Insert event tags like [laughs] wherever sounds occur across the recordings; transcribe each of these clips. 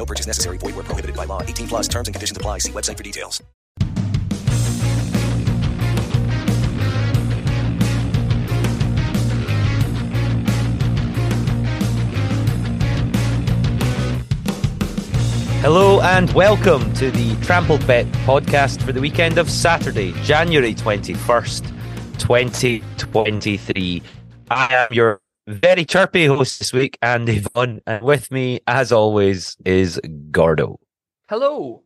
No purchase necessary. Void where prohibited by law. 18 plus terms and conditions apply. See website for details. Hello and welcome to the Trampled Bet podcast for the weekend of Saturday, January 21st, 2023. I am your very chirpy host this week, Andy Vaughan, and with me, as always, is Gordo. Hello.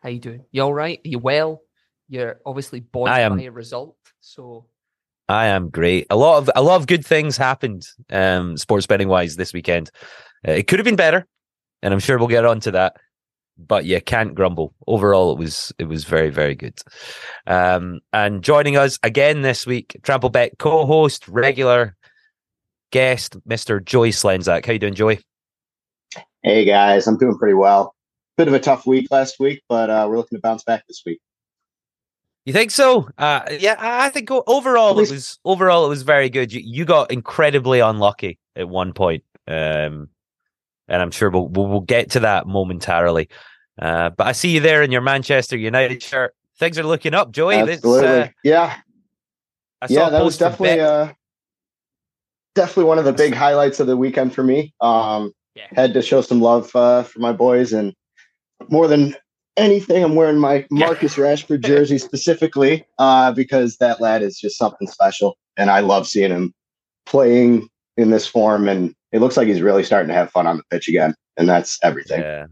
How you doing? You all right? You well? You're obviously buoyed I am- by a result, so I am great. A lot of a lot of good things happened, um, sports betting wise, this weekend. Uh, it could have been better, and I'm sure we'll get on to that. But you can't grumble. Overall, it was it was very very good. Um, and joining us again this week, Trample Bet co-host, regular guest, Mr. Joey Slenzak. How you doing, Joy? Hey guys, I'm doing pretty well. Bit of a tough week last week, but uh, we're looking to bounce back this week. You think so? Uh, yeah, I think overall least- it was overall it was very good. You, you got incredibly unlucky at one point, um, and I'm sure we'll, we'll we'll get to that momentarily. Uh, but I see you there in your Manchester United shirt. Things are looking up, Joey. This, Absolutely, uh, yeah, I saw yeah. That was definitely uh, definitely one of the big highlights of the weekend for me. Um, Yeah. had to show some love uh, for my boys, and more than anything, I'm wearing my Marcus Rashford [laughs] jersey specifically uh, because that lad is just something special, and I love seeing him playing in this form, and it looks like he's really starting to have fun on the pitch again, and that's everything. yeah,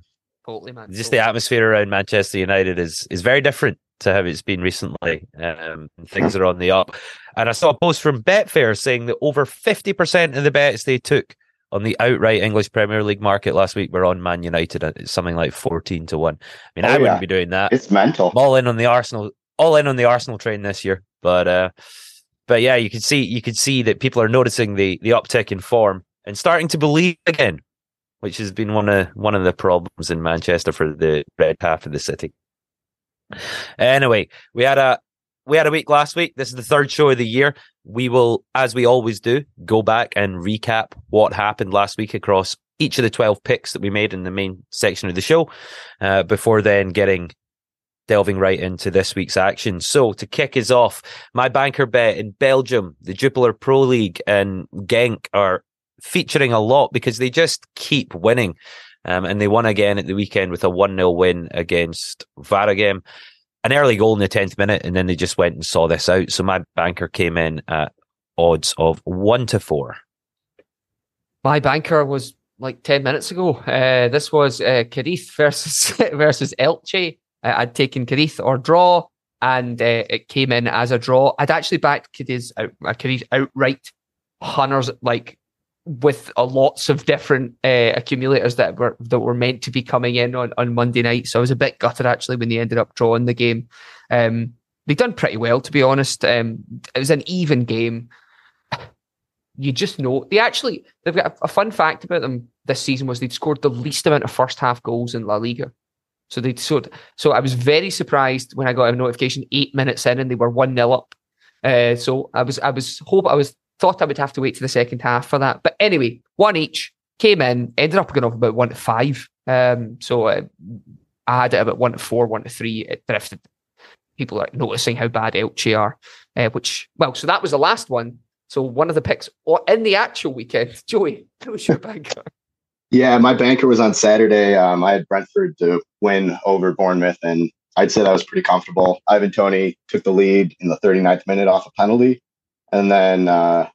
totally man. just the atmosphere around Manchester United is is very different to how it's been recently. Um, things are on the up. And I saw a post from Betfair saying that over 50% of the bets they took on the outright English Premier League market last week were on Man United. It's something like 14 to 1. I mean, Oh, I wouldn't yeah. be doing that. It's mental. I'm all in on the Arsenal, all in on the Arsenal train this year. But uh, but yeah, you could see you could see that people are noticing the the uptick in form and starting to believe again, which has been one of one of the problems in Manchester for the red half of the city. Anyway, we had a we had a week last week. This is the third show of the year. We will, as we always do, go back and recap what happened last week across each of the 12 picks that we made in the main section of the show, uh, before then getting delving right into this week's action. So to kick us off, my banker bet in Belgium, the Jupiler Pro League and Genk are featuring a lot because they just keep winning. Um, and they won again at the weekend with a 1 0 win against Waregem. An early goal in the 10th minute, and then they just went and saw this out. So my banker came in at odds of 1 to 4. My banker was like ten minutes ago. Uh, this was uh, Cadiz [laughs] versus versus Elche. Uh, I'd taken Cadiz or draw, and uh, it came in as a draw. I'd actually backed Cadiz out, uh, outright. Hunters like with uh, lots of different uh, accumulators that were that were meant to be coming in on, on Monday night. So I was a bit gutted actually when they ended up drawing the game. Um, they done pretty well to be honest. Um, it was an even game. You just know they actually they've got a, a fun fact about them this season was they'd scored the least amount of first half goals in La Liga. So they so so I was very surprised when I got a notification eight minutes in and they were one 0 up. Uh, so I was I was hope I was thought I would have to wait to the second half for that. But anyway, one each came in, ended up going off about one to five. Um, so uh, I had it about one to four, one to three. It drifted. People are noticing how bad Elche are, uh, which well, so that was the last one. So one of the picks or in the actual weekend, [laughs] Joey, who was your [laughs] banker? Yeah, my banker was on Saturday. Um, I had Brentford to win over Bournemouth, and I'd say that was pretty comfortable. Ivan Toney took the lead in the 39th minute off a penalty, and then uh,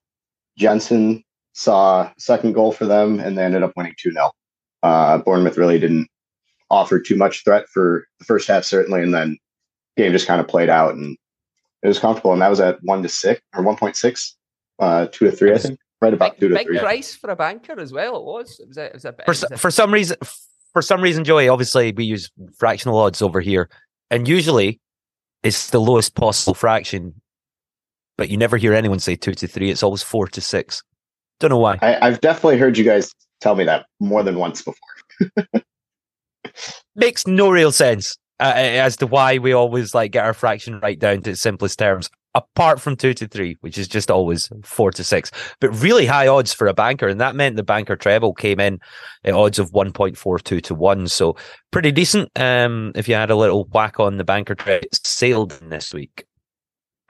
Jensen saw second goal for them, and they ended up winning 2 0. Uh, Bournemouth really didn't offer too much threat for the first half, certainly, and then game just kind of played out, and it was comfortable. And that was at one to six or 1.6, uh, two to three, I think, right about Big, two to big three. price for a banker as well. It was. It was. A, it was a, For, it was s- a- for some reason, for some reason, Joey, obviously we use fractional odds over here. and usually it's the lowest possible fraction, but you never hear anyone say two to three. It's always four to six. Don't know why. I, I've definitely heard you guys tell me that more than once before. [laughs] Makes no real sense uh, as to why we always like get our fraction right down to its simplest terms. Apart from two to three, which is just always four to six, but really high odds for a banker, and that meant the banker treble came in at odds of one point four two to one, so pretty decent. Um, if you had a little whack on the banker treble, sailed in this week.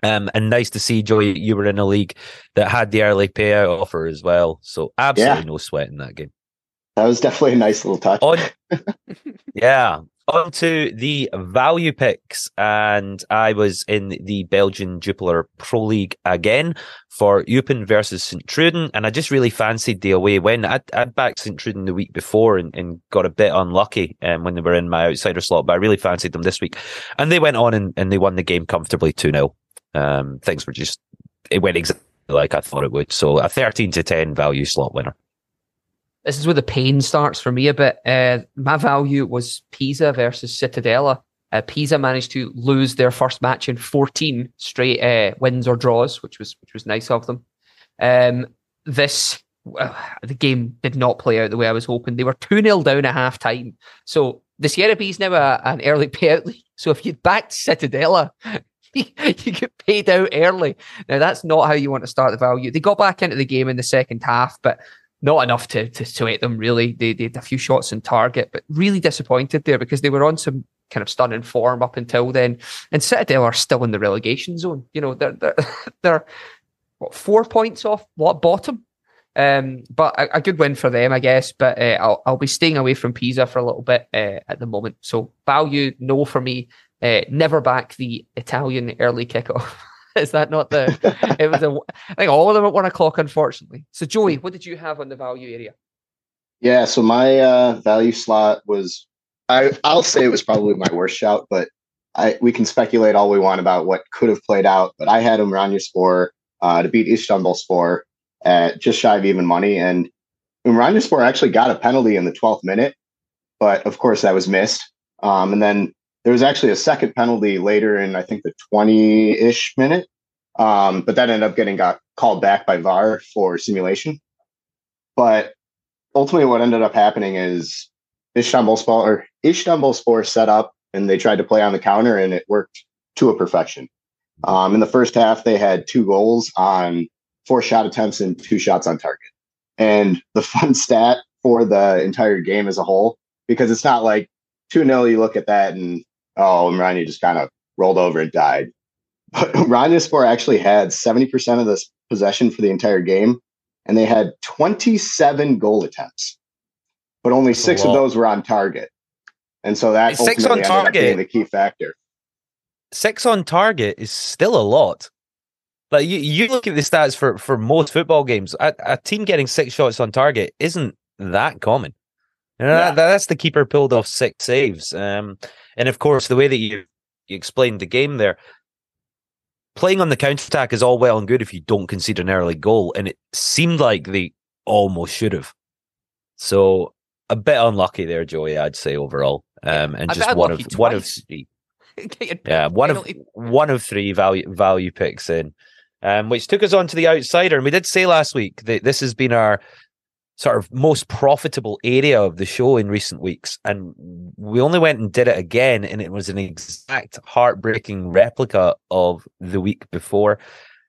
Um, and nice to see Joey, you were in a league that had the early payout offer as well. So absolutely Yeah. no sweat in that game. That was definitely a nice little touch. On, [laughs] yeah, on to the value picks, and I was in the Belgian Jupiler Pro League again for Eupen versus St Truiden, and I just really fancied the away win. I'd, I'd backed St Truiden the week before and, and got a bit unlucky um, when they were in my outsider slot, but I really fancied them this week, and they went on and, and they won the game comfortably two 0 um, Things were just it went exactly like I thought it would. So a thirteen to ten value slot winner. This is where the pain starts for me a bit. Uh, my value was Pisa versus Cittadella. Uh, Pisa managed to lose their first match in 14 straight uh, wins or draws, which was which was nice of them. Um, this well, the game did not play out the way I was hoping. They were 2 0 down at half time. So the Serie B is now a, an early [laughs] payout league. So if you'd backed Cittadella, [laughs] you get paid out early. Now that's not how you want to start the value. They got back into the game in the second half, but not enough to to sway them really. They, they had a few shots on target, but really disappointed there because they were on some kind of stunning form up until then. And Citadel are still in the relegation zone. You know, they're they're, [laughs] they're what four points off what bottom. Um, but a, a good win for them, I guess. But uh, I'll I'll be staying away from Pisa for a little bit uh, at the moment. So value no for me. Uh, never back the Italian early kickoff. [laughs] Is that not the? it was a. I think all of them at one o'clock, unfortunately. So Joey, what did you have on the value area? Yeah, so my uh, value slot was I I'll say it was probably my worst shout, but I we can speculate all we want about what could have played out. But I had Ümraniyespor uh, to beat Istanbul Spor at just shy of even money, and Ümraniyespor actually got a penalty in the 12th minute, but of course that was missed. Um, and then there was actually a second penalty later in I think the 20-ish minute, um, but that ended up getting got called back by VAR for simulation. But ultimately what ended up happening is Istanbul Spor or Istanbul set up and they tried to play on the counter and it worked to a perfection. Um, in the first half, they had two goals on four shot attempts and two shots on target. And the [laughs] fun stat for the entire game as a whole, because it's not like 2 0, you look at that and, oh, and Rania just kind of rolled over and died. But [laughs] Rania actually had 70% of this possession for the entire game and they had 27 goal attempts, but only That's six of those were on target. And so that Six on target. being the key factor. six on target is still a lot. Like you, you look at the stats for for most football games, a, a team getting six shots on target isn't that common. Yeah. that, that's the keeper pulled off six saves. Um, and of course, the way that you, you explained the game there, playing on the counter attack is all well and good if you don't concede an early goal, and it seemed like they almost should have. So a bit unlucky there, Joey. I'd say overall, um, and I've just one of one of three. [laughs] Yeah, one of one of three value value picks in, um, which took us on to the outsider. And we did say last week that this has been our sort of most profitable area of the show in recent weeks, and we only went and did it again, and it was an exact heartbreaking replica of the week before.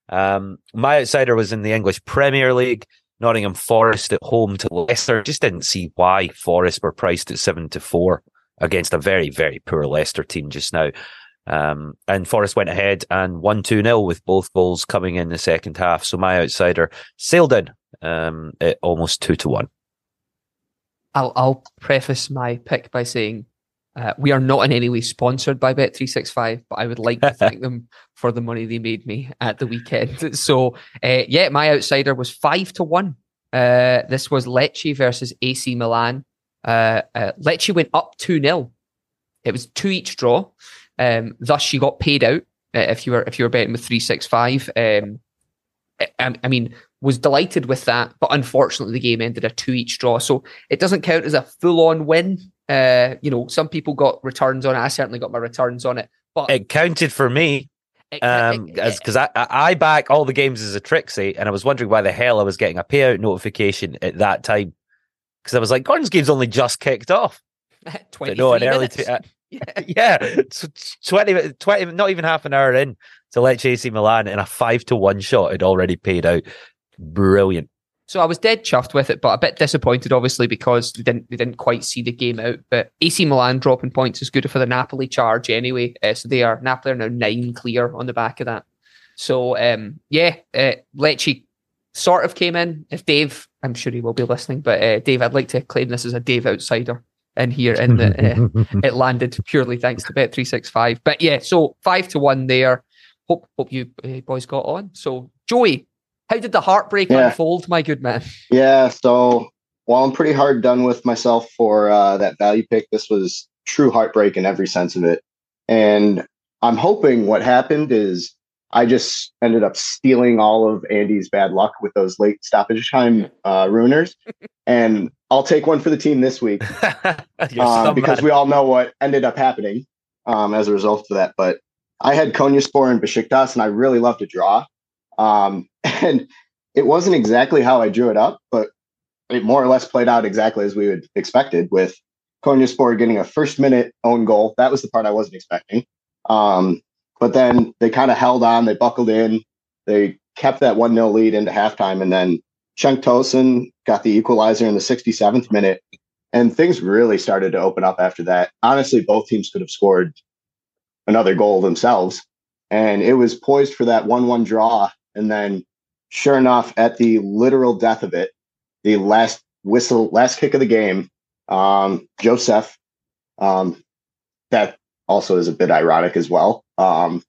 Um, my outsider was in the English Premier League. Nottingham Forest at home to Leicester. Just didn't see why Forest were priced at seven to four against a very, very poor Leicester team just now. Um, and Forest went ahead and won 2 0 with both goals coming in the second half. So my outsider sailed in um, at almost 2 to 1. I'll, I'll preface my pick by saying uh, we are not in any way sponsored by Bet365, but I would like to [laughs] thank them for the money they made me at the weekend. [laughs] So, uh, yeah, my outsider was 5 to 1. Uh, this was Lecce versus AC Milan. Uh, uh, Lecce went up 2 0. It was two each draw. Um, thus, you got paid out uh, if you were if you were betting with 365. Um, I, I mean, was delighted with that, but unfortunately, the game ended a two each draw. So it doesn't count as a full on win, Uh, you know, some people got returns on it. I certainly got my returns on it, but It counted for me um because I, I back all the games as a Trixie, and I was wondering why the hell I was getting a payout notification at that time because I was like, Gordon's game's only just kicked off. [laughs] 23 no, an early t- uh, [laughs] [laughs] Yeah. yeah, t- 20, 20, not even half an hour in to let AC Milan, and a five to one shot had already paid out. Brilliant. So I was dead chuffed with it, but a bit disappointed, obviously, because they didn't they didn't quite see the game out. But AC Milan dropping points is good for the Napoli charge anyway. Uh, so they are Napoli are now nine clear on the back of that. So um, yeah, uh, Lecce sort of came in. If Dave, I'm sure he will be listening, but uh, Dave, I'd like to claim this as a Dave outsider in here, in that uh, [laughs] it landed purely thanks to Bet three six five. But yeah, so five to one there. Hope hope you uh, boys got on. So Joey, how did the heartbreak Yeah. unfold, my good man? Yeah, so while I'm pretty hard done with myself for uh, that value pick, this was true heartbreak in every sense of it. And I'm hoping what happened is I just ended up stealing all of Andy's bad luck with those late stoppage time uh, ruiners. [laughs] and I'll take one for the team this week [laughs] um, because we all know what ended up happening um, as a result of that. But I had Konyaspor and Besiktas, and I really love to draw. Um, [laughs] and it wasn't exactly how I drew it up, but it more or less played out exactly as we would expected with Konyaspor getting a first minute own goal. That was the part I wasn't expecting. Um, but then they kind of held on, they buckled in, they kept that 1 0 lead into halftime, and then Cenk Tosun got the equalizer in the 67th minute and things really started to open up after that. Honestly, both teams could have scored another goal themselves, and it was poised for that one-one draw. And then, sure enough, at the literal death of it, the last whistle, last kick of the game, um, Joseph, um, that also is a bit ironic as well. Um,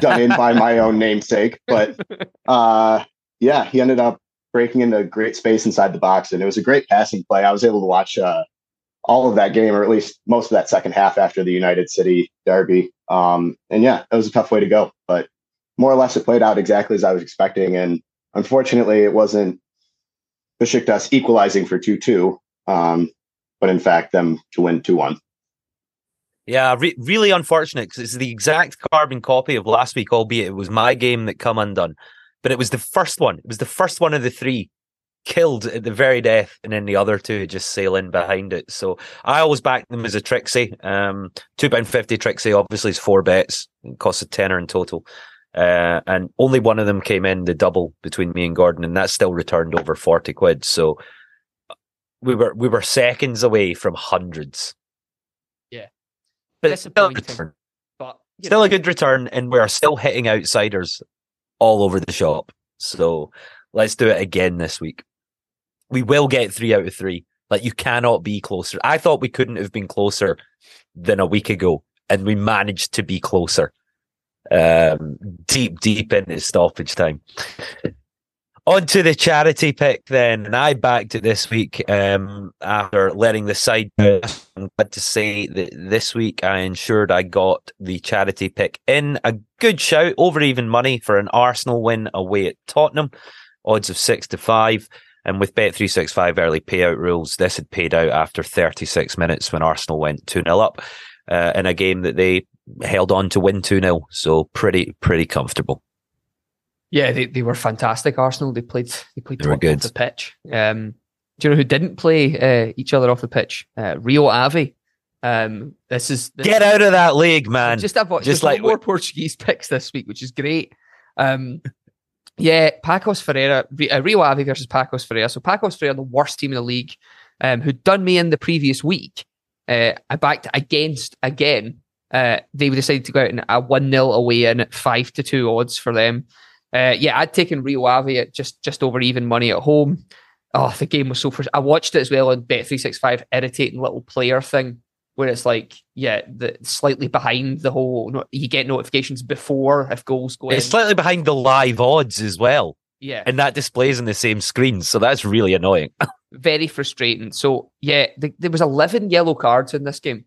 done in by my own namesake, but uh, yeah, he ended up breaking into great space inside the box, and it was a great passing play. I was able to watch uh, all of that game, or at least most of that second half after the United City derby. Um, and yeah, it was a tough way to go, but more or less it played out exactly as I was expecting. And unfortunately, it wasn't Besiktas equalizing for two-two, um, but in fact them to win two-one. Yeah, re- really unfortunate because it's the exact carbon copy of last week, albeit it was my game that come undone. But it was the first one. It was the first one of the three killed at the very death, and then the other two just sail in behind it. So I always back them as a Trixie. Um, two pound fifty Trixie obviously is four bets, it costs a tenner in total. Uh, and only one of them came in the double between me and Gordon, and that still returned over forty quid. So we were we were seconds away from hundreds. Yeah. but still return. But Still know, a good return, and we're still hitting outsiders all over the shop. So let's do it again this week. We will get three out of three. Like you cannot be closer. I thought we couldn't have been closer than a week ago, and we managed to be closer. Um, deep, deep into stoppage time. On to the charity pick then, and I backed it this week um, after letting the side. I'm glad to say that this week I ensured I got the charity pick in a good shout over even money for an Arsenal win away at Tottenham, odds of six to five. And with Bet three six five early payout rules, this had paid out after 36 minutes when Arsenal went two 0 up uh, in a game that they held on to win two 0 So pretty pretty comfortable. yeah, they, they were fantastic. Arsenal. They played they played They were Tottenham off good. the pitch. Um, do you know who didn't play uh, each other off the pitch? Uh, Rio Ave. Um, this is this Get out of that league, man. Just have Just like more Portuguese [laughs] picks this week, which is great. Um, yeah, Pacos Ferreira, uh, Rio Ave versus Pacos Ferreira. So Pacos Ferreira, the worst team in the league, um, who'd done me in the previous week. Uh, I backed against again. Uh, they decided to go out in a one 0 away in at five to two odds for them. Uh, yeah, I'd taken Rio Ave at just just over even money at home. Oh, the game was so. Fr- I watched it as well on Bet three six five, irritating little player thing where it's like, yeah, the slightly behind the whole. You get notifications before if goals go in. It's slightly behind the live odds as well, yeah, and that displays on the same screen. So that's really annoying. [laughs] very frustrating. So yeah, the, there was eleven yellow cards in this game.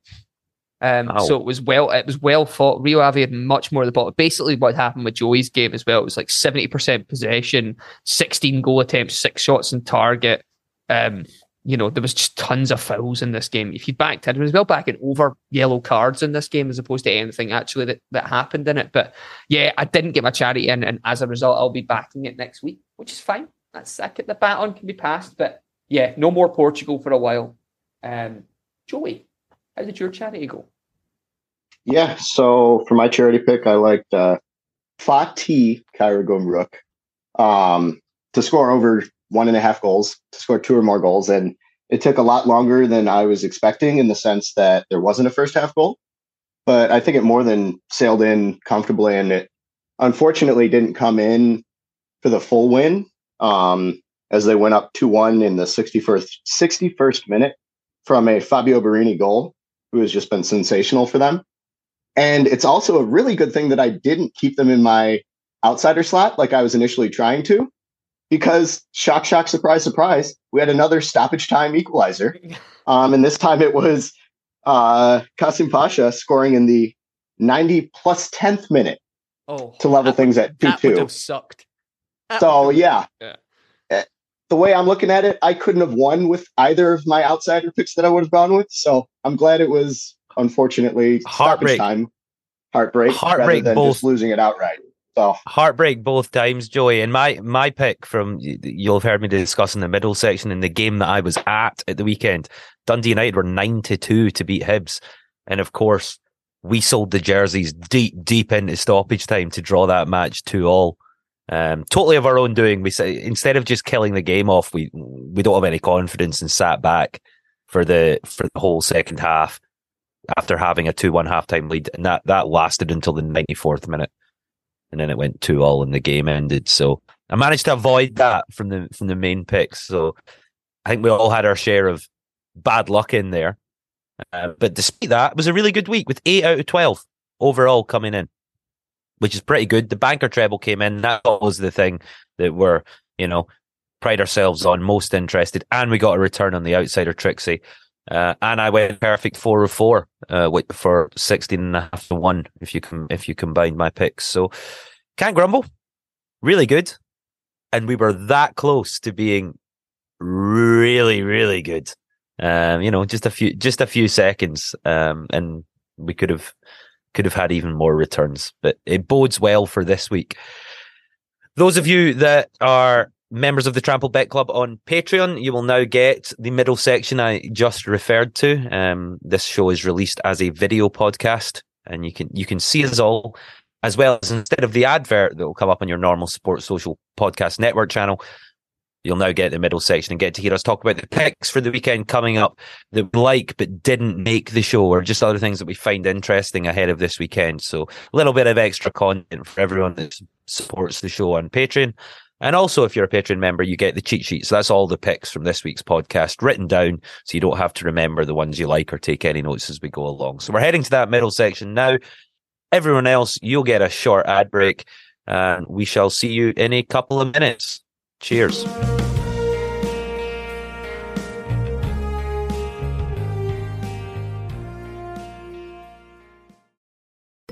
Um, so it was well, it was well fought. Rio Ave had much more of the ball. Basically, what happened with Joey's game as well, it was like seventy percent possession, sixteen goal attempts, six shots on target. Um, you know, there was just tons of fouls in this game. If you'd backed it, it was well backing over yellow cards in this game as opposed to anything actually that, that happened in it. But yeah, I didn't get my charity in, and as a result, I'll be backing it next week, which is fine. That's second. The baton can be passed, but yeah, no more Portugal for a while. Um, Joey, how did your charity go? Yeah, so for my charity pick, I liked uh, Fatih Karagümrük um, to score over one and a half goals to score two or more goals. And it took a lot longer than I was expecting in the sense that there wasn't a first half goal. But I think it more than sailed in comfortably and it unfortunately didn't come in for the full win um, as they went up 2 1 in the 61st, 61st minute from a Fabio Borini goal, who has just been sensational for them. And it's also a really good thing that I didn't keep them in my outsider slot like I was initially trying to, because shock, shock, surprise, surprise, we had another stoppage time equalizer. [laughs] Um, and this time it was uh, Kasımpaşa scoring in the 90 plus 10th minute Oh, to level things at 2 that would 2. have sucked. That So, have- yeah. Yeah. Eh, The way I'm looking at it, I couldn't have won with either of my outsider picks that I would have gone with. So I'm glad it was unfortunately Heartbreak. stoppage time, heartbreak, Heartbreak rather than just losing it outright. Heartbreak both times, Joey. And my my pick from you'll have heard me discuss in the middle section in the game that I was at at the weekend. Dundee United were nine to two to beat Hibs, and of course we sold the jerseys deep deep into stoppage time to draw that match to all. Um, totally of our own doing. We say instead of just killing the game off, we we don't have any confidence and sat back for the for the whole second half after having a two one halftime lead, and that that lasted until the ninety fourth minute and then it went two all and the game ended. So I managed to avoid that from the from the main picks. So I think we all had our share of bad luck in there. Uh, but despite that, it was a really good week with eight out of twelve overall coming in, which is pretty good. The banker treble came in. That was the thing that we're you know pride ourselves on most interested, and we got a return on the outsider Trixie. Uh, and I went perfect four of four uh, for 16 and a half to one if you can if you combine my picks. So can't grumble. Really good. And we were that close to being really, really good. Um, you know, just a few just a few seconds. Um, and we could have could have had even more returns. But it bodes well for this week. Those of you that are members of the Trample Bet Club on Patreon, you will now get the middle section I just referred to. Um, this show is released as a video podcast, and you can you can see us all, as well as instead of the advert that will come up on your normal Sports Social Podcast Network channel. You'll now get the middle section and get to hear us talk about the picks for the weekend coming up that we like but didn't make the show, or just other things that we find interesting ahead of this weekend. So a little bit of extra content for everyone that supports the show on Patreon. And also, if you're a Patreon member, you get the cheat sheets. That's all the picks from this week's podcast written down, so you don't have to remember the ones you like or take any notes as we go along. So we're heading to that middle section now. Everyone else, you'll get a short ad break, and we shall see you in a couple of minutes. Cheers.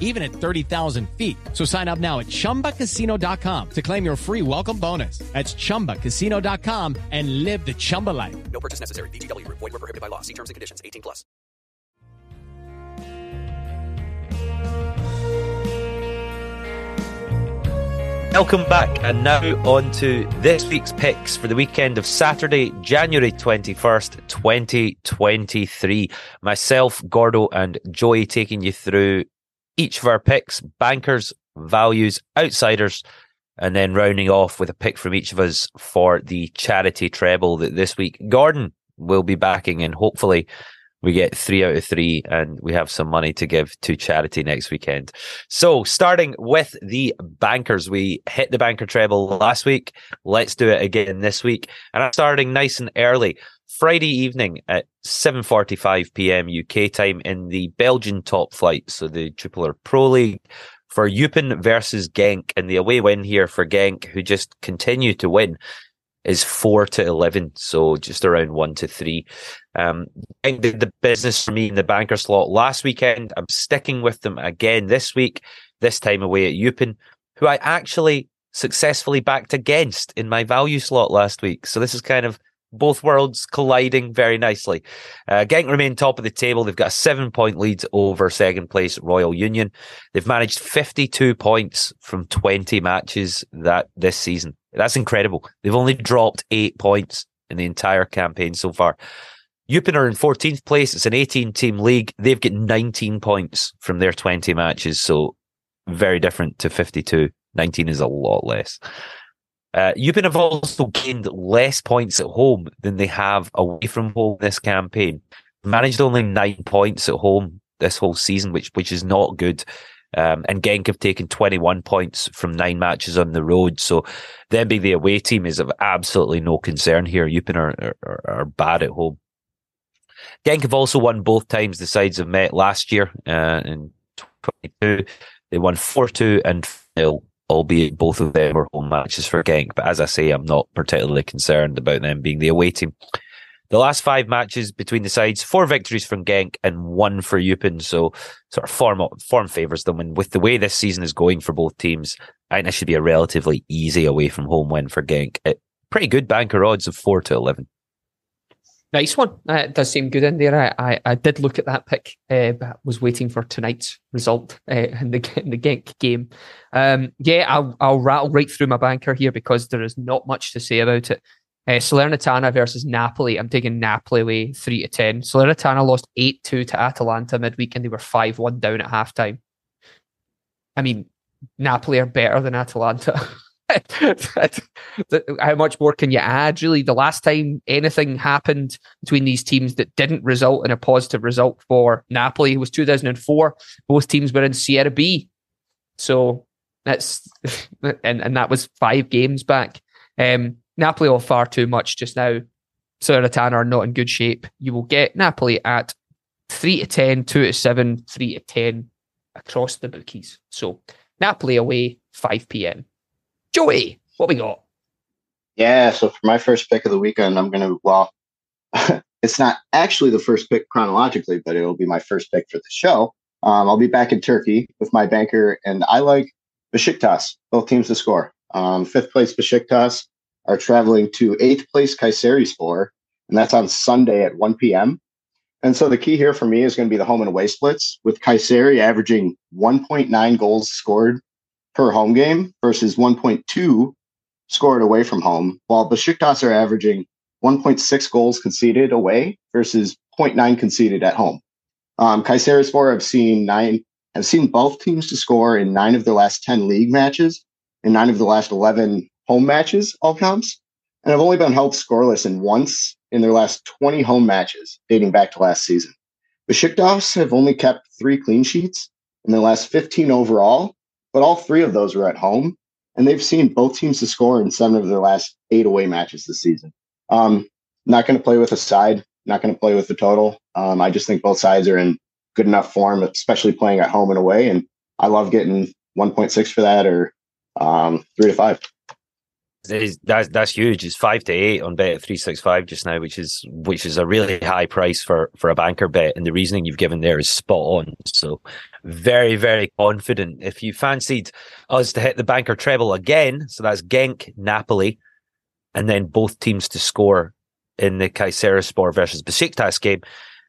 even at 30,000 feet. So sign up now at chumbacasino.com to claim your free welcome bonus. That's chumbacasino.com and live the Chumba life. No purchase necessary. VGW Group. Void were prohibited by law. See terms and conditions. 18 plus. Welcome back, and now on to this week's picks for the weekend of Saturday, January 21st, 2023. Myself, Gordo, and Joey taking you through each of our picks, bankers, values, outsiders, and then rounding off with a pick from each of us for the charity treble that this week Gordon will be backing, and hopefully we get three out of three and we have some money to give to charity next weekend. So, starting with the bankers, we hit the banker treble last week. Let's do it again this week. And I'm starting nice and early. Friday evening at 7:45 p.m. UK time in the Belgian top flight, so the Jupiler Pro League for Eupen versus Genk, and the away win here for Genk, who just continue to win, is four to eleven, so just around one to three. Um, Genk did the business for me in the banker slot last weekend. I'm sticking with them again this week. This time away at Eupen, who I actually successfully backed against in my value slot last week. So this is kind of both worlds colliding very nicely. Uh, Genk remain top of the table. They've got a seven point lead over second place Royal Union. They've managed 52 points from 20 matches that this season. That's incredible. They've only dropped eight points in the entire campaign so far. Eupen are in 14th place. It's an 18 team league. They've got 19 points from their 20 matches. So very different to 52. 19 is a lot less. Uh, have also gained less points at home than they have away from home this campaign. Managed only nine points at home this whole season, which which is not good. Um, and Genk have taken 21 points from nine matches on the road. So them being the away team is of absolutely no concern here. Eupen are, are, are bad at home. Genk have also won both times the sides have met last year uh, in 22. They won 4 2 and 0 albeit both of them are home matches for Genk. But as I say, I'm not particularly concerned about them being the away team. The last five matches between the sides, four victories from Genk and one for Eupen. So sort of form form favours them. And with the way this season is going for both teams, I think this should be a relatively easy away from home win for Genk. It, pretty good banker odds of four to eleven. Nice one. Uh, it does seem good in there. I, I, I did look at that pick, uh, but was waiting for tonight's result uh, in the [laughs] in the Genk game. Um, yeah, I'll I'll rattle right through my banker here because there is not much to say about it. Uh, Salernitana versus Napoli. I'm taking Napoli away three to ten. Salernitana lost eight two to Atalanta midweek, and they were five one down at halftime. I mean, Napoli are better than Atalanta. [laughs] [laughs] How much more can you add? Really, the last time anything happened between these teams that didn't result in a positive result for Napoli was 2004. Both teams were in Serie B, so that's [laughs] and and that was five games back. Um, Napoli are far too much just now. Salernitana are not in good shape. You will get Napoli at three to 10, 2 to seven, three to ten across the bookies. So Napoli away, five p.m. Joey, what we got? Yeah, so for my first pick of the weekend, I'm going to, well, [laughs] it's not actually the first pick chronologically, but it'll be my first pick for the show. Um, I'll be back in Turkey with my banker, and I like Besiktas, both teams to score. Um, fifth place Besiktas are traveling to eighth place Kayserispor, and that's on Sunday at 1 p.m. And so the key here for me is going to be the home and away splits, with Kayseri averaging 1.9 goals scored per home game versus 1.2 scored away from home, while Besiktas are averaging 1.6 goals conceded away versus 0.9 conceded at home. Um, Kayserispor have seen nine have seen both teams to score in nine of their last 10 league matches and nine of the last 11 home matches, all comps, and have only been held scoreless in once in their last 20 home matches dating back to last season. The Besiktas have only kept three clean sheets in their last 15 overall but all three of those were at home, and they've seen both teams to score in seven of their last eight away matches this season. Um, not going to play with a side, not going to play with the total. Um, I just think both sides are in good enough form, especially playing at home and away. And I love getting 1.6 for that or um, three to five. That's that's huge. It's five to eight on bet three six five just now, which is which is a really high price for for a banker bet. And the reasoning you've given there is spot on. So very very confident. If you fancied us to hit the banker treble again, so that's Genk, Napoli, and then both teams to score in the Kayserispor versus Besiktas game,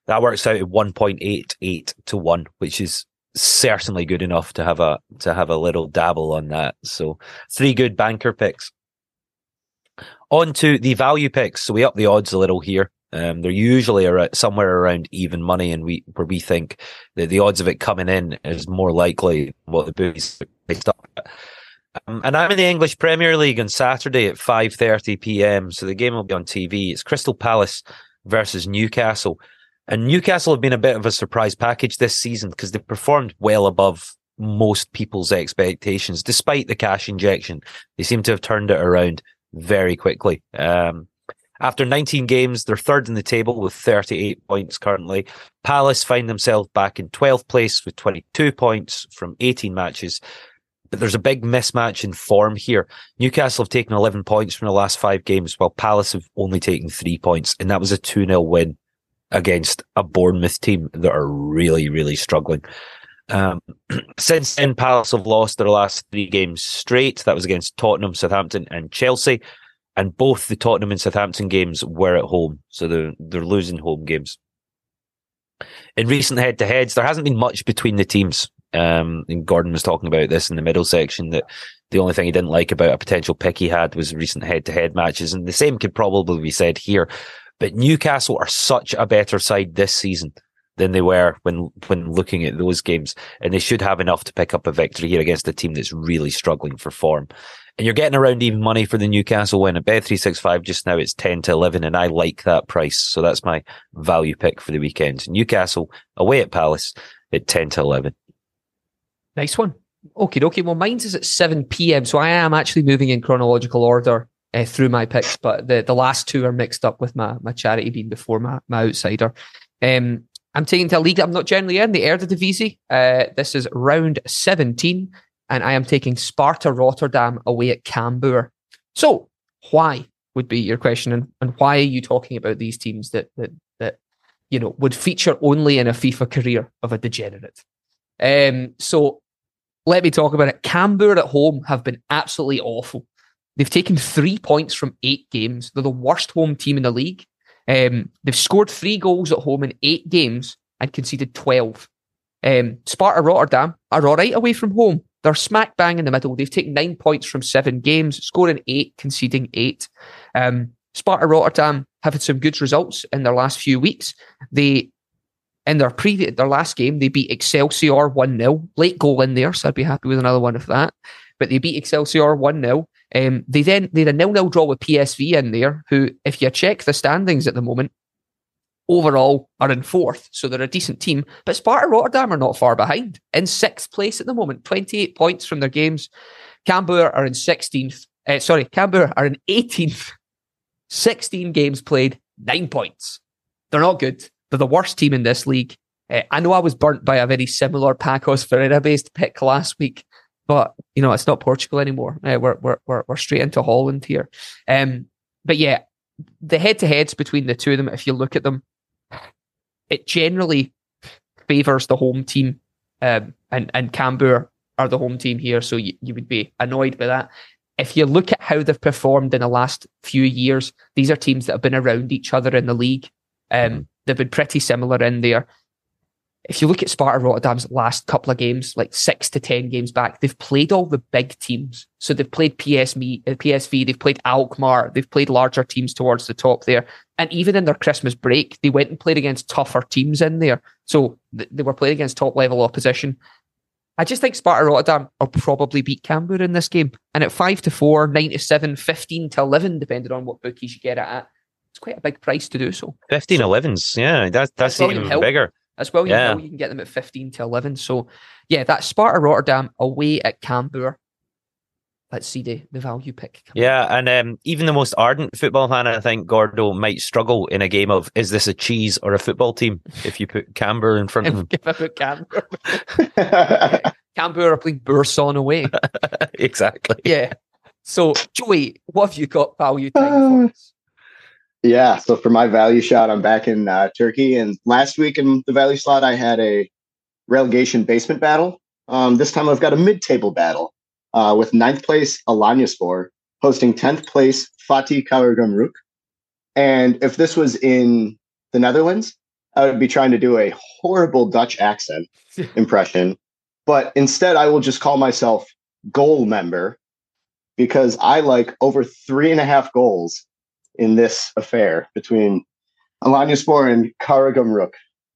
that works out at one point eight eight to one, which is certainly good enough to have a to have a little dabble on that. So three good banker picks. On to the value picks. So we up the odds a little here. Um, they're usually around, somewhere around even money, and we where we think that the odds of it coming in is more likely what the bookies based up. Um, and I'm in the English Premier League on Saturday at 5:30 p.m. So the game will be on TV. It's Crystal Palace versus Newcastle, and Newcastle have been a bit of a surprise package this season because they've performed well above most people's expectations, despite the cash injection. They seem to have turned it around very quickly. Um, After 19 games, they're third in the table with 38 points currently. Palace find themselves back in 12th place with 22 points from 18 matches. But there's a big mismatch in form here. Newcastle have taken 11 points from the last five games, while Palace have only taken three points. And that was a 2 0 win against a Bournemouth team that are really, really struggling. Um, [clears throat] since then, Palace have lost their last three games straight. That was against Tottenham, Southampton, and Chelsea. And both the Tottenham and Southampton games were at home. So they're, they're losing home games. In recent head to heads, there hasn't been much between the teams. Um, and Gordon was talking about this in the middle section that the only thing he didn't like about a potential pick he had was recent head to head matches. And the same could probably be said here. But Newcastle are such a better side this season than they were when when looking at those games, and they should have enough to pick up a victory here against a team that's really struggling for form. And you're getting around even money for the Newcastle win at Bet three six five. Just now, it's ten to eleven, and I like that price, so that's my value pick for the weekend. Newcastle away at Palace at ten to eleven. Nice one. Okay, okay. Well, mine's is at 7 p.m. So I am actually moving in chronological order uh, through my picks, but the, the last two are mixed up with my, my charity being before my, my outsider. Um, I'm taking to a league I'm not generally in, the Eredivisie. Uh, this is round 17, and I am taking Sparta Rotterdam away at Cambuur. So, why would be your question, and, and why are you talking about these teams that that that you know would feature only in a FIFA career of a degenerate? Um, so let me talk about it. Cambuur at home have been absolutely awful. They've taken three points from eight games. They're the worst home team in the league. Um, they've scored three goals at home in eight games and conceded 12. Um, Sparta Rotterdam are all right away from home. They're smack bang in the middle. They've taken nine points from seven games, scoring eight, conceding eight. Um, Sparta Rotterdam have had some good results in their last few weeks. They in their previous their last game, they beat Excelsior 1 0. Late goal in there, so I'd be happy with another one of that. But they beat Excelsior 1 0. Um, they then they had a nil nil draw with PSV in there, who, if you check the standings at the moment, overall are in fourth. So they're a decent team. But Sparta Rotterdam are not far behind. In sixth place at the moment, 28 points from their games. Cambuur are in 16th. Uh, sorry, Cambuur are in 18th. 16 games played, nine points. They're not good. They're the worst team in this league. Uh, I know I was burnt by a very similar Pacos Ferreira based pick last week, but you know it's not Portugal anymore. Uh, we're, we're we're we're straight into Holland here. Um, but yeah, the head to heads between the two of them, if you look at them, it generally favors the home team. Um, and and Cambuur are the home team here, so you, you would be annoyed by that. If you look at how they've performed in the last few years, these are teams that have been around each other in the league. Um, they've been pretty similar in there. If you look at Sparta Rotterdam's last couple of games, like six to ten games back, they've played all the big teams. So they've played PSV, uh, PSV, they've played Alkmaar, they've played larger teams towards the top there. And even in their Christmas break, they went and played against tougher teams in there. So th- they were playing against top level opposition. I just think Sparta Rotterdam will probably beat Cambuur in this game. And at 5 to 4, 9 to 7, 15 to 11, depending on what bookies you get it at, it's quite a big price to do so. 15 So- 11s. Yeah, that's, that's even Hill. bigger. As well, you Yeah. know, you can get them at 15 to 11. So, yeah, that's Sparta Rotterdam away at Cambuur. Let's see the, the value pick. come Yeah, and um, even the most ardent football fan, I think Gordo might struggle in a game of is this a cheese or a football team [laughs] if you put Cambuur in front of up. him. Give it Cambuur. Cambuur are playing Boursin away. [laughs] exactly. Yeah. So, Joey, what have you got value time for us? Yeah, so for my value shot, I'm back in uh, Turkey, and last week in the value slot, I had a relegation basement battle. Um, this time, I've got a mid-table battle uh, with ninth place Alanyaspor hosting tenth place Fatih Karagümrük. And if this was in the Netherlands, I would be trying to do a horrible Dutch accent [laughs] impression, but instead, I will just call myself goal member because I like over three and a half goals in this affair between Alanyaspor and Karagümrük.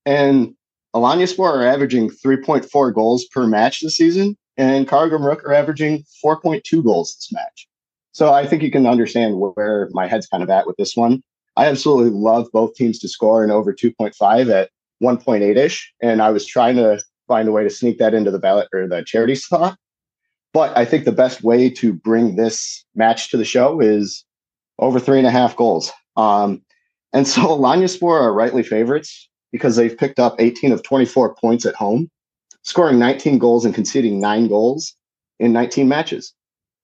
And Alanyaspor are averaging 3.4 goals per match this season, and Karagümrük are averaging 4.2 goals this match. So I think you can understand where my head's kind of at with this one. I absolutely love both teams to score in over 2.5 at 1.8 ish, and I was trying to find a way to sneak that into the ballot or the charity [laughs] slot. But I think the best way to bring this match to the show is over three and a half goals. Um, and so [laughs] Alanyaspor are rightly favorites because they've picked up 18 of 24 points at home, scoring 19 goals and conceding nine goals in 19 matches.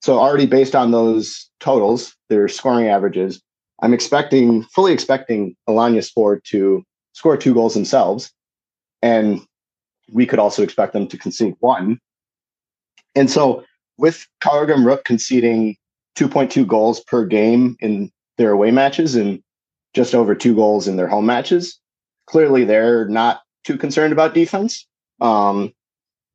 So already based on those totals, their scoring averages, I'm expecting, fully expecting Alanyaspor to score two goals themselves. And we could also expect them to concede one. And so with Karagümrük conceding 2.2 goals per game in their away matches and just over two goals in their home matches, clearly they're not too concerned about defense. Um,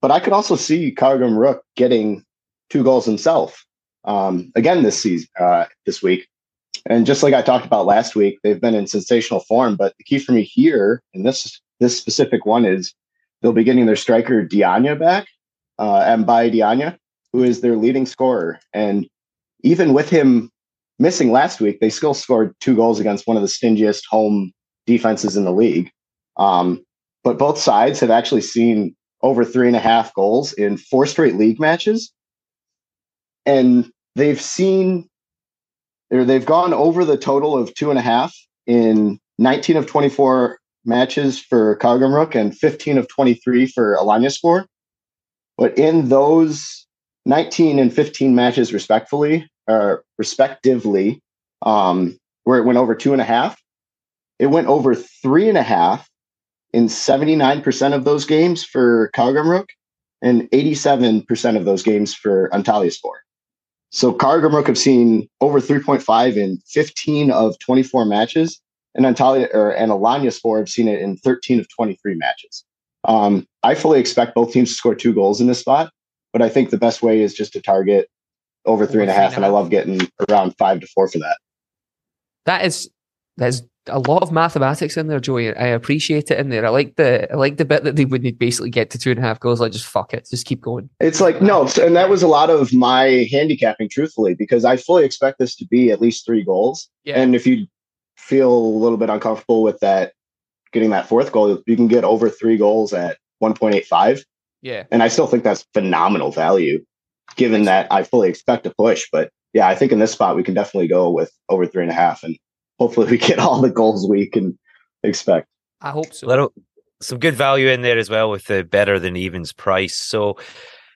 but I could also see Karagümrük getting two goals himself um, again this season, uh, this week. And just like I talked about last week, they've been in sensational form. But the key for me here in this this specific one is they'll be getting their striker Diagne back, uh, Mbaye Diagne, who is their leading scorer. And even with him missing last week, they still scored two goals against one of the stingiest home defenses in the league. Um, but both sides have actually seen over three and a half goals in four straight league matches. And they've seen, or they've gone over the total of two and a half in 19 of 24 matches for Karagümrük and 15 of 23 for Alanyaspor. But in those 19 and 15 matches, respectfully, or respectively, um, where it went over two and a half, it went over three and a half in 79% of those games for Karagümrük and 87% of those games for Antalyaspor. So Karagümrük have seen over 3.5 in 15 of 24 matches, and Antalya or and Alanyaspor have seen it in 13 of 23 matches. Um, I fully expect both teams to score two goals in this spot, but I think the best way is just to target over three and a half, and I love getting around five to four for that. That is there's a lot of mathematics in there, Joey. I appreciate it in there. I like the I like the bit that they would basically get to two and a half goals. Like just fuck it, just keep going. It's like no, and that was a lot of my handicapping, truthfully, because I fully expect this to be at least three goals. Yeah. And if you feel a little bit uncomfortable with that, getting that fourth goal, you can get over three goals at 1.85. Yeah. And I still think that's phenomenal value, given that I fully expect a push. But yeah, I think in this spot we can definitely go with over three and a half, and hopefully we get all the goals we can expect. I hope so. Little some good value in there as well with the better than evens price. So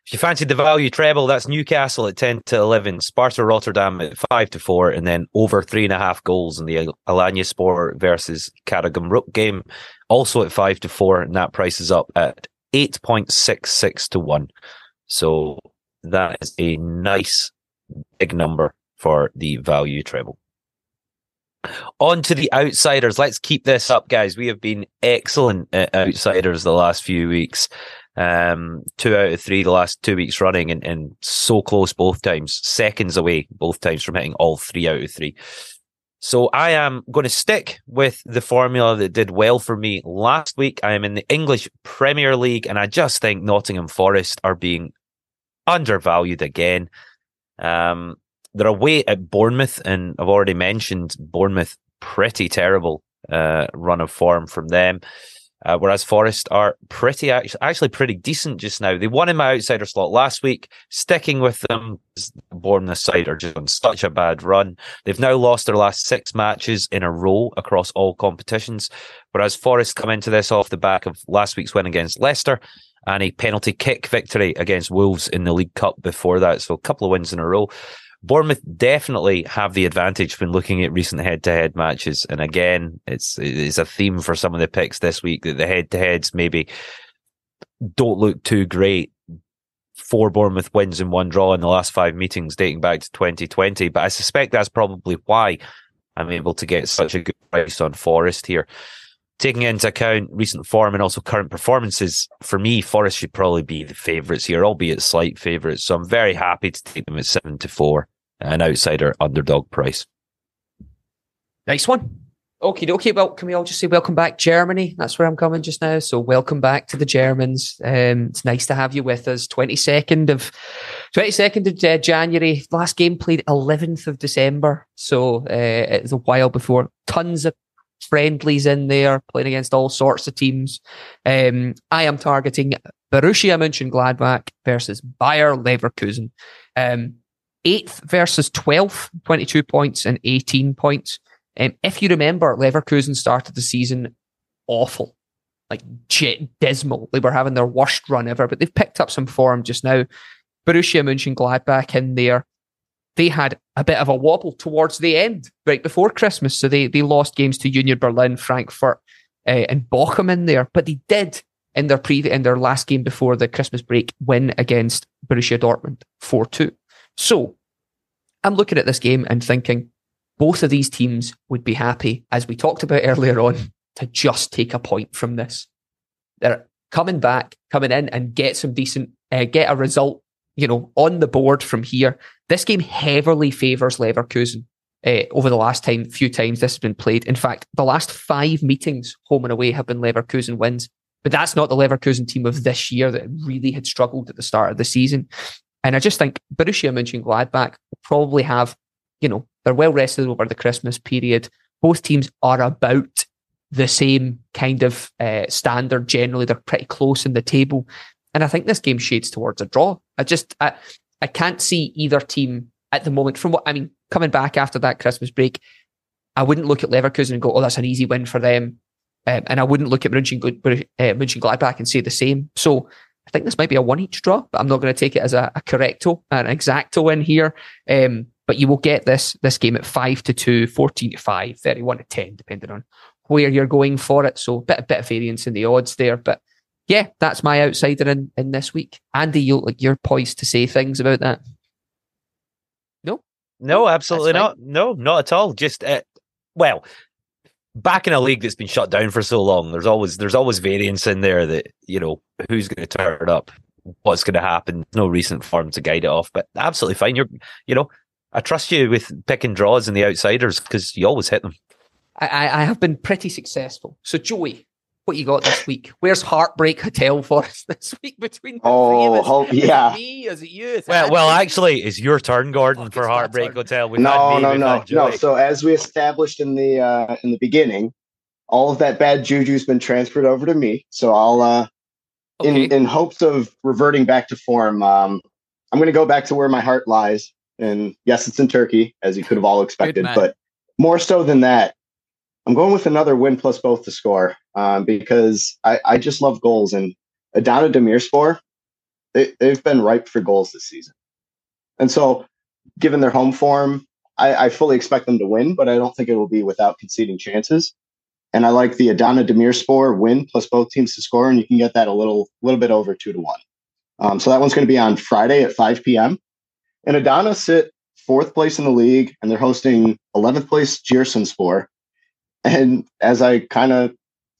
if you fancy the value treble, that's Newcastle at 10 to 11, Sparta Rotterdam at 5 to 4, and then over three and a half goals in the Alanyaspor versus Karagümrük game, also at 5 to 4, and that price is up at 8.66 to 1. So that is a nice big number for the value treble. On to the outsiders. Let's keep this up, guys. We have been excellent at outsiders the last few weeks. Um, two out of three the last two weeks running, and, and so close both times, seconds away both times from hitting all three out of three. So I am going to stick with the formula that did well for me last week. I am in the English Premier League, and I just think Nottingham Forest are being undervalued again. Um, they're away at Bournemouth, and I've already mentioned Bournemouth pretty terrible uh, run of form from them. Uh, whereas Forest are pretty actually, pretty decent just now. They won in my outsider slot last week. Sticking with them, Bournemouth side are just on such a bad run. They've now lost their last six matches in a row across all competitions. Whereas Forest come into this off the back of last week's win against Leicester and a penalty kick victory against Wolves in the League Cup before that. So a couple of wins in a row. Bournemouth definitely have the advantage when looking at recent head-to-head matches, and again, it's it's a theme for some of the picks this week that the head-to-heads maybe don't look too great. Four Bournemouth wins and one draw in the last five meetings dating back to 2020, but I suspect that's probably why I'm able to get such a good price on Forest here. Taking into account recent form and also current performances, for me, Forest should probably be the favourites here, albeit slight favourites. So I'm very happy to take them at seven to four an outsider underdog price. Nice one. Okay, okay. Well, can we all just say welcome back, Germany? That's where I'm coming just now. So welcome back to the Germans. Um, it's nice to have you with us. Twenty second of twenty second of uh, January. Last game played eleventh of December. So uh, it's a while before. Tons of friendlies in there, playing against all sorts of teams. Um, I am targeting Borussia Mönchengladbach versus Bayer Leverkusen. Um, eighth versus 12th, 22 points and 18 points. Um, if you remember, Leverkusen started the season awful, like dismal. They were having their worst run ever, but they've picked up some form just now. Borussia Mönchengladbach in there. They had a bit of a wobble towards the end, right before Christmas. So they they lost games to Union Berlin, Frankfurt, uh, and Bochum in there, but they did in their pre in their last game before the Christmas break win against Borussia Dortmund four two. So I'm looking at this game and thinking both of these teams would be happy, as we talked about earlier on, to just take a point from this. They're coming back, coming in and get some decent, uh, get a result, you know, on the board from here. This game heavily favours Leverkusen. Uh, over the last time, few times this has been played. In fact, the last five meetings, home and away, have been Leverkusen wins. But that's not the Leverkusen team of this year that really had struggled at the start of the season. And I just think Borussia Mönchengladbach will probably have, you know, they're well rested over the Christmas period. Both teams are about the same kind of uh, standard generally. They're pretty close in the table. And I think this game shades towards a draw. I just, I, I can't see either team at the moment. From what, I mean, coming back after that Christmas break, I wouldn't look at Leverkusen and go, oh, that's an easy win for them. Um, and I wouldn't look at Mönchengladbach, uh, Mönchengladbach and say the same. So I think this might be a one each draw, but I'm not going to take it as a, a correcto, an exacto win here. Um, but you will get this this game at 5 to 2, 14 to 5, 31 to 10, depending on where you're going for it. So a bit, a bit of variance in the odds there. But yeah, that's my outsider in, in this week. Andy, you like you're poised to say things about that. No? No, absolutely not. No, not at all. Just uh, well, back in a league that's been shut down for so long, there's always there's always variance in there that you know who's going to turn up, what's going to happen. No recent form to guide it off, but absolutely fine. You're you know I trust you with picking draws and the outsiders because you always hit them. I, I have been pretty successful. So Joey, what you got this week? Where's Heartbreak Hotel for us [laughs] this week between the Oh, three of us? hope- Is it yeah. me? Is it you? Is it Well, well, actually, it's your turn, Gordon, Fuck, for Heartbreak turn. Hotel. We've no, me, no, no, no. So as we established in the uh, in the beginning, all of that bad juju's been transferred over to me. So I'll, uh, in Okay. in hopes of reverting back to form, um, I'm going to go back to where my heart lies. And yes, it's in Turkey, as you could have all expected. But more so than that, I'm going with another win plus both to score um, because I, I just love goals. And Adana Demirspor, they, they've been ripe for goals this season. And so, given their home form, I, I fully expect them to win, but I don't think it will be without conceding chances. And I like the Adana Demirspor win plus both teams to score, and you can get that a little little bit over two to one. Um, so that one's going to be on Friday at 5 p.m. And Adana sit fourth place in the league, and they're hosting 11th place Giresunspor. And as I kind of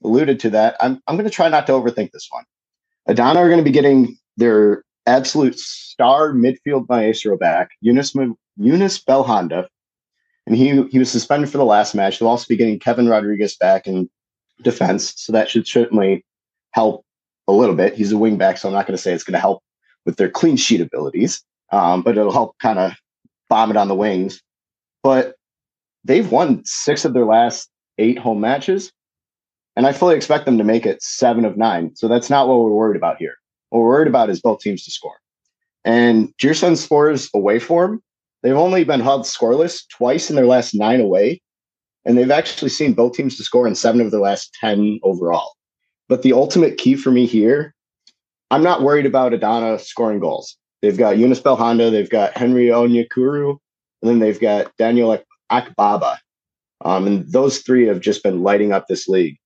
alluded to that, I'm, I'm going to try not to overthink this one. Adana are going to be getting their absolute star midfield maestro back, Younès, Younès Belhanda. And he, he was suspended for the last match. They'll also be getting Kevin Rodrigues back in defense. So that should certainly help a little bit. He's a wing back, so I'm not going to say it's going to help with their clean sheet abilities, um, but it'll help kind of bomb it on the wings. But they've won six of their last eight home matches, and I fully expect them to make it seven of nine. So that's not what we're worried about here. What we're worried about is both teams to score. And Giresunspor away form, they've only been held scoreless twice in their last nine away, and they've actually seen both teams to score in seven of their last 10 overall. But the ultimate key for me here, I'm not worried about Adana scoring goals. They've got Younès Belhanda, they've got Henry Onyekuru, and then they've got Daniel Akbaba. Um, and those three have just been lighting up this league.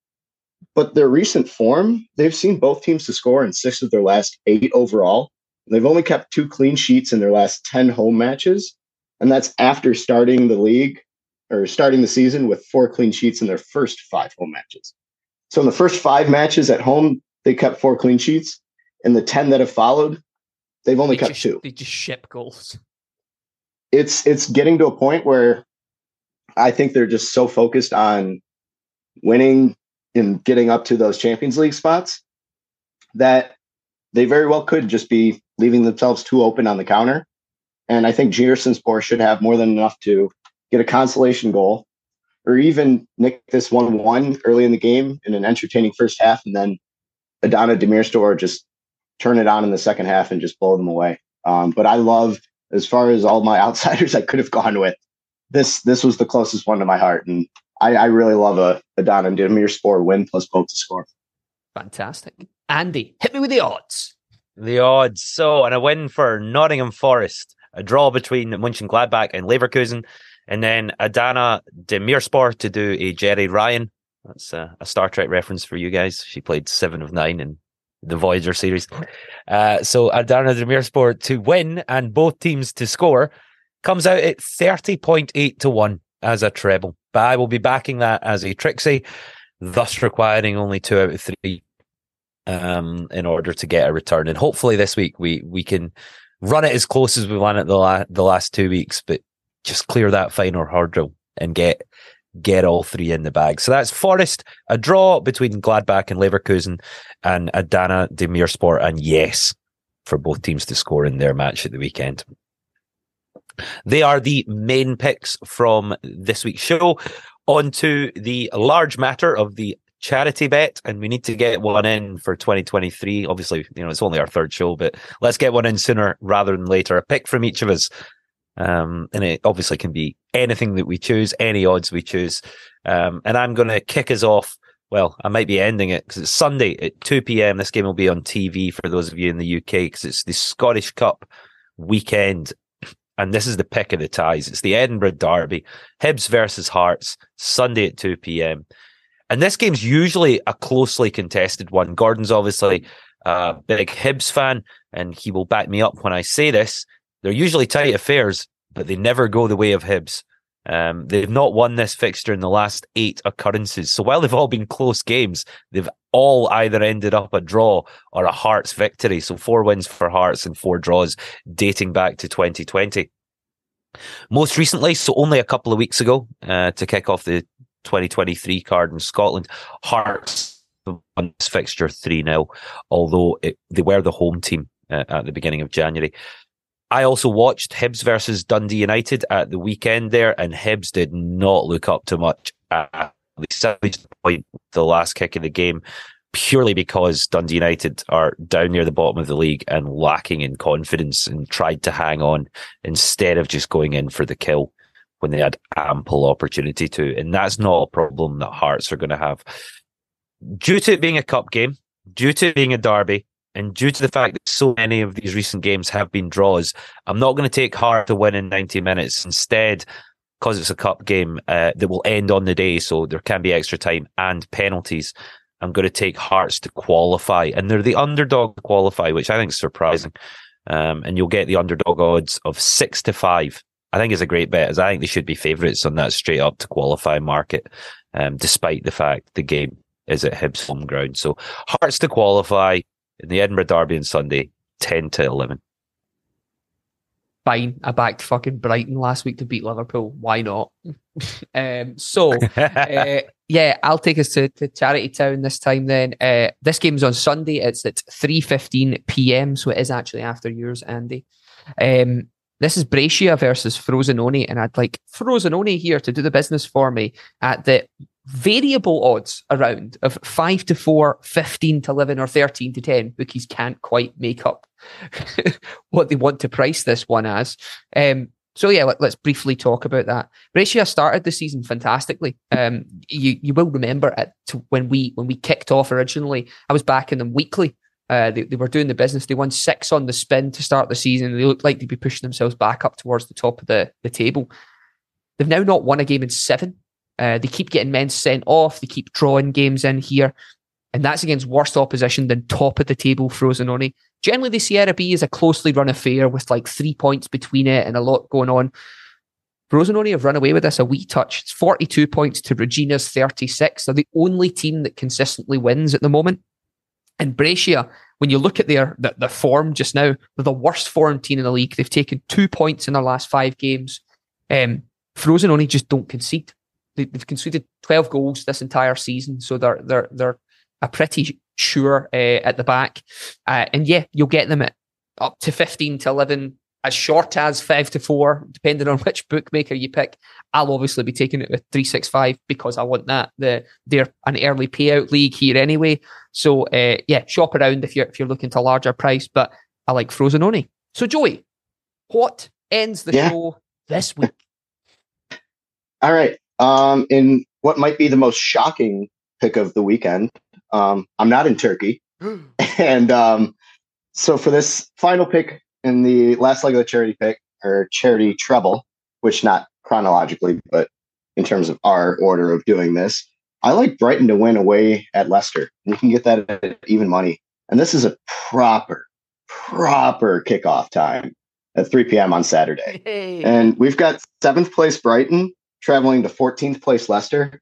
But their recent form, they've seen both teams to score in six of their last eight overall. They've only kept two clean sheets in their last 10 home matches. And that's after starting the league or starting the season with four clean sheets in their first five home matches. So in the first five matches at home, they kept four clean sheets. And the 10 that have followed, they've only They kept just, two. they just ship goals. It's it's getting to a point where I think they're just so focused on winning and getting up to those Champions League spots that they very well could just be leaving themselves too open on the counter. And I think Sport should have more than enough to get a consolation goal or even nick this 1 1 early in the game in an entertaining first half. And then Adana Demirspor just turn it on in the second half and just blow them away. Um, but I love, as far as all my [laughs] outsiders I could have gone with, this this was the closest one to my heart, and I, I really love a a Don and Adana Demirspor win plus both to score. Fantastic. Andy, hit me with the odds. The odds. So, and a win for Nottingham Forest, a draw between Mönchengladbach and Leverkusen, and then Adana Demirspor to do a Jeri Ryan. That's a, a Star Trek reference for you guys. She played Seven of Nine in the Voyager series. Uh, so Adana Demirspor to win and both teams to score comes out at 30.8 to 1 as a treble. But I will be backing that as a Trixie, thus requiring only two out of three um, in order to get a return. And hopefully this week we we can run it as close as we ran it the, la- the last two weeks, but just clear that final hurdle and get get all three in the bag. So that's Forest, a draw between Gladbach and Leverkusen, and Adana Demirspor, and yes, for both teams to score in their match at the weekend. They are the main picks from this week's show. On to the large matter of the charity bet, and we need to get one in for 2023. Obviously, you know, it's only our third show, but let's get one in sooner rather than later. A pick from each of us. Um, and it obviously can be anything that we choose, any odds we choose. Um, and I'm going to kick us off. Well, I might be ending it because it's Sunday at 2 p.m. This game will be on TV for those of you in the UK because it's the Scottish Cup weekend and this is the pick of the ties. It's the Edinburgh Derby, Hibs versus Hearts, Sunday at 2 p.m. And this game's usually a closely contested one. Gordon's obviously a big Hibs fan, and he will back me up when I say this. They're usually tight affairs, but they never go the way of Hibs. Um, they've not won this fixture in the last eight occurrences. So while they've all been close games, they've all either ended up a draw or a Hearts victory. So four wins for Hearts and four draws dating back to 2020. Most recently, so only a couple of weeks ago, uh, to kick off the 2023 card in Scotland, Hearts won this fixture 3 0, although it, they were the home team uh, at the beginning of January. I also watched Hibs versus Dundee United at the weekend there, and Hibs did not look up to much at the point, the last kick of the game, purely because Dundee United are down near the bottom of the league and lacking in confidence and tried to hang on instead of just going in for the kill when they had ample opportunity to. And that's not a problem that Hearts are going to have. Due to it being a cup game, due to it being a derby, and due to the fact that so many of these recent games have been draws, I'm not going to take Heart to win in 90 minutes. Instead, because it's a cup game uh, that will end on the day, so there can be extra time and penalties. I'm going to take Hearts to qualify, and they're the underdog to qualify, which I think is surprising. Um, and you'll get the underdog odds of six to five. I think is a great bet, as I think they should be favourites on that straight up to qualify market, um, despite the fact the game is at Hibs home ground. So Hearts to qualify in the Edinburgh Derby on Sunday, ten to eleven. Fine. I backed fucking Brighton last week to beat Liverpool. Why not? [laughs] um, so, [laughs] uh, yeah, I'll take us to, to Charity Town this time then. Uh, this game's on Sunday. It's at 3.15 p.m., so it is actually after yours, Andy. Um, this is Brescia versus Frosinone, and I'd like Frosinone here to do the business for me at the variable odds around of 5 to 4, 15 to 11, or 13 to 10. Bookies can't quite make up [laughs] what they want to price this one as. Um, so yeah, let, us briefly talk about that. Brescia started the season fantastically. Um, you you will remember it when we when we kicked off originally. I was backing them weekly. Uh, they, they were doing the business. They won six on the spin to start the season. They looked like they'd be pushing themselves back up towards the top of the, the table. They've now not won a game in seven. Uh, they keep getting men sent off. They keep drawing games in here. And that's against worse opposition than top of the table Frosinone. Generally, the Serie B is a closely run affair with like three points between it and a lot going on. Frosinone have run away with this a wee touch. It's 42 points to Reggina's 36. They're the only team that consistently wins at the moment. And Brescia, when you look at their, their, their form just now, they're the worst form team in the league. They've taken two points in their last five games. Um, Frosinone just don't concede. They, have conceded 12 goals this entire season. So they're, they're, they're a pretty sure uh, at the back. Uh, and yeah, you'll get them at up to 15 to 11, as short as 5 to 4, depending on [laughs] which bookmaker you pick. I'll obviously be taking it with 365 because I want that. The, they're an early payout league here anyway. So uh, yeah, shop around if you're, if you're looking to a larger price, but I like Frosinone. So Joey, what ends the Yeah. show this week? All right. Um, in what might be the most shocking pick of the weekend, um, I'm not in Turkey. [gasps] and um, so for this final pick in the last leg of the charity pick or charity treble, which not chronologically, but in terms of our order of doing this, I like Brighton to win away at Leicester. You can get that at even money. And this is a proper, proper kickoff time at 3 p.m. on Saturday. Hey. And we've got seventh place Brighton traveling to 14th place Leicester.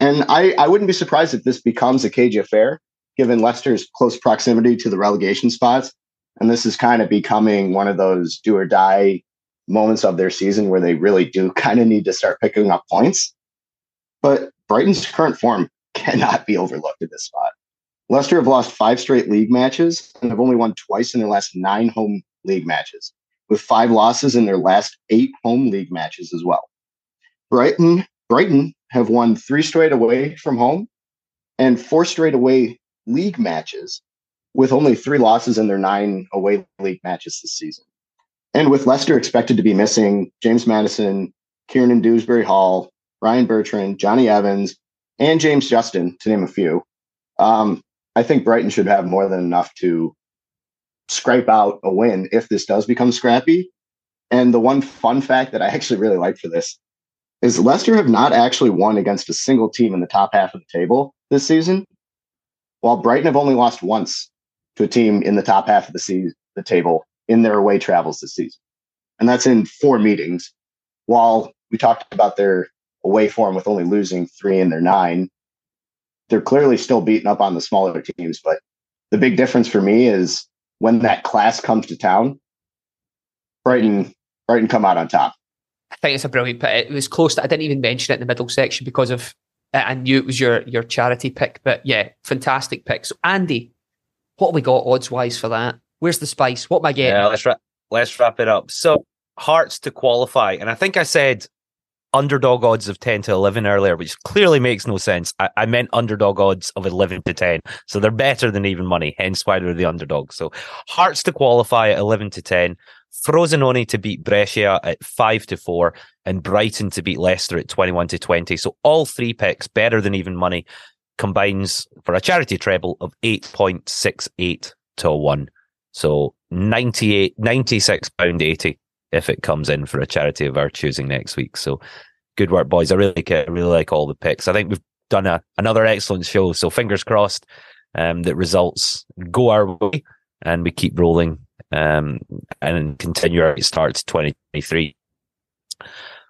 And I, I wouldn't be surprised if this becomes a cagey affair, given Leicester's close proximity to the relegation spots. And this is kind of becoming one of those do or die moments of their season where they really do [laughs] kind of need to start picking up points. But Brighton's current form [laughs] cannot be overlooked at this spot. Leicester have lost five straight league matches and have only won twice in their last nine home league matches, with five losses in their last eight home league matches as well. Brighton, Brighton have won three straight away from home and four straight away league matches, with only three losses in their nine away league matches this season. And with Leicester expected to be missing James Maddison, Kiernan Dewsbury Hall, Ryan Bertrand, Jonny Evans, and James Justin, to name a few, um, I think Brighton should have more than enough to scrape out a win if this does become scrappy. And the one fun fact that I actually really like for this is Leicester have not actually won against a single team in the top half of the table this season, while Brighton have only lost once to a team in the top half of the, se- the table in their away travels this season. And that's in four meetings. While we talked about their away form with only losing three in their nine, they're clearly still beating up on the smaller teams. But the big difference for me is when that class comes to town, Brighton Brighton come out on top. I think it's a brilliant pick. It was close. I didn't even mention it in the middle section because of I knew it was your your charity pick. But yeah, fantastic pick. So Andy, what we got odds wise for that? Where's the spice? What am I getting? Yeah, let's wrap let's wrap it up. So Hearts to qualify, and I think I said underdog odds of 10 to 11 earlier, which clearly makes no sense. I, I meant underdog odds of 11 to 10. So they're better than even money, hence why they're the underdog. So Hearts to qualify at 11 to 10, Frosinone to beat Brescia at 5 to 4, and Brighton to beat Leicester at 21 to 20. So all three picks better than even money combines for a charity treble of 8.68 to 1. So 98, 96 pound 80 if it comes in for a charity of our choosing next week. So good work, boys. I really. I really like all the picks. I think we've done a, another excellent show. So fingers crossed um, that results go our way and we keep rolling um, and continue our start to 2023.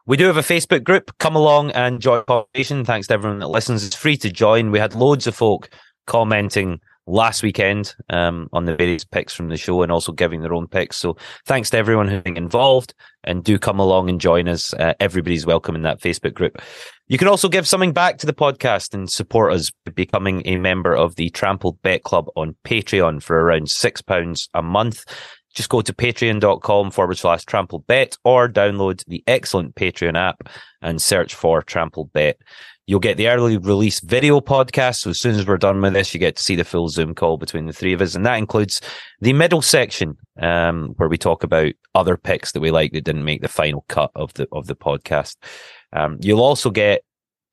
We do have a Facebook group. Come along and join conversation. Thanks to everyone that listens. It's free to join. We had loads of folk commenting last weekend um, on the various picks from the show and also giving their own picks. So thanks to everyone who's involved and do come along and join us. Uh, everybody's welcome in that Facebook group. You can also give something back to the podcast and support us by becoming a member of the Trampled Bet Club on Patreon for around £6 a month. Just go to patreon.com forward slash trampled bet or download the excellent Patreon app and search for Trampled Bet. You'll get the early release video podcast. So as soon as we're done with this, you get to see the full Zoom call between the three of us. And that includes the middle section, um, where we talk about other picks that we like that didn't make the final cut of the, of the podcast. Um, you'll also get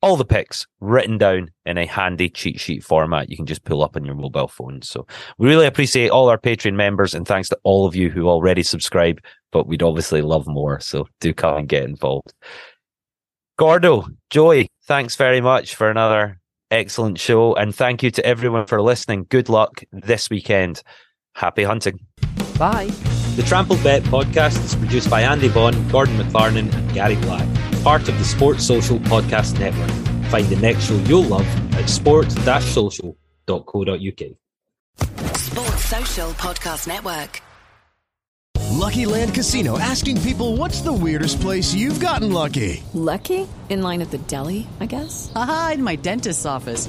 all the picks written down in a handy cheat sheet format you can just pull up on your mobile phone. So we really appreciate all our Patreon members and thanks to all of you who already subscribe, but we'd obviously love more. So do come and get involved. Gordo, Joey, thanks very much for another excellent show. And thank you to everyone for listening. Good luck this weekend. Happy hunting. Bye. The Trampled Bet podcast is produced by Andy Vaughan, Gordon McLarnon, and Gary Black, part of the Sports Social Podcast Network. Find the next show you'll love at sport-social.co.uk. Sports Social Podcast Network. Lucky Land Casino asking people what's the weirdest place you've gotten lucky? Lucky? In line at the deli, I guess? Aha, in my dentist's office.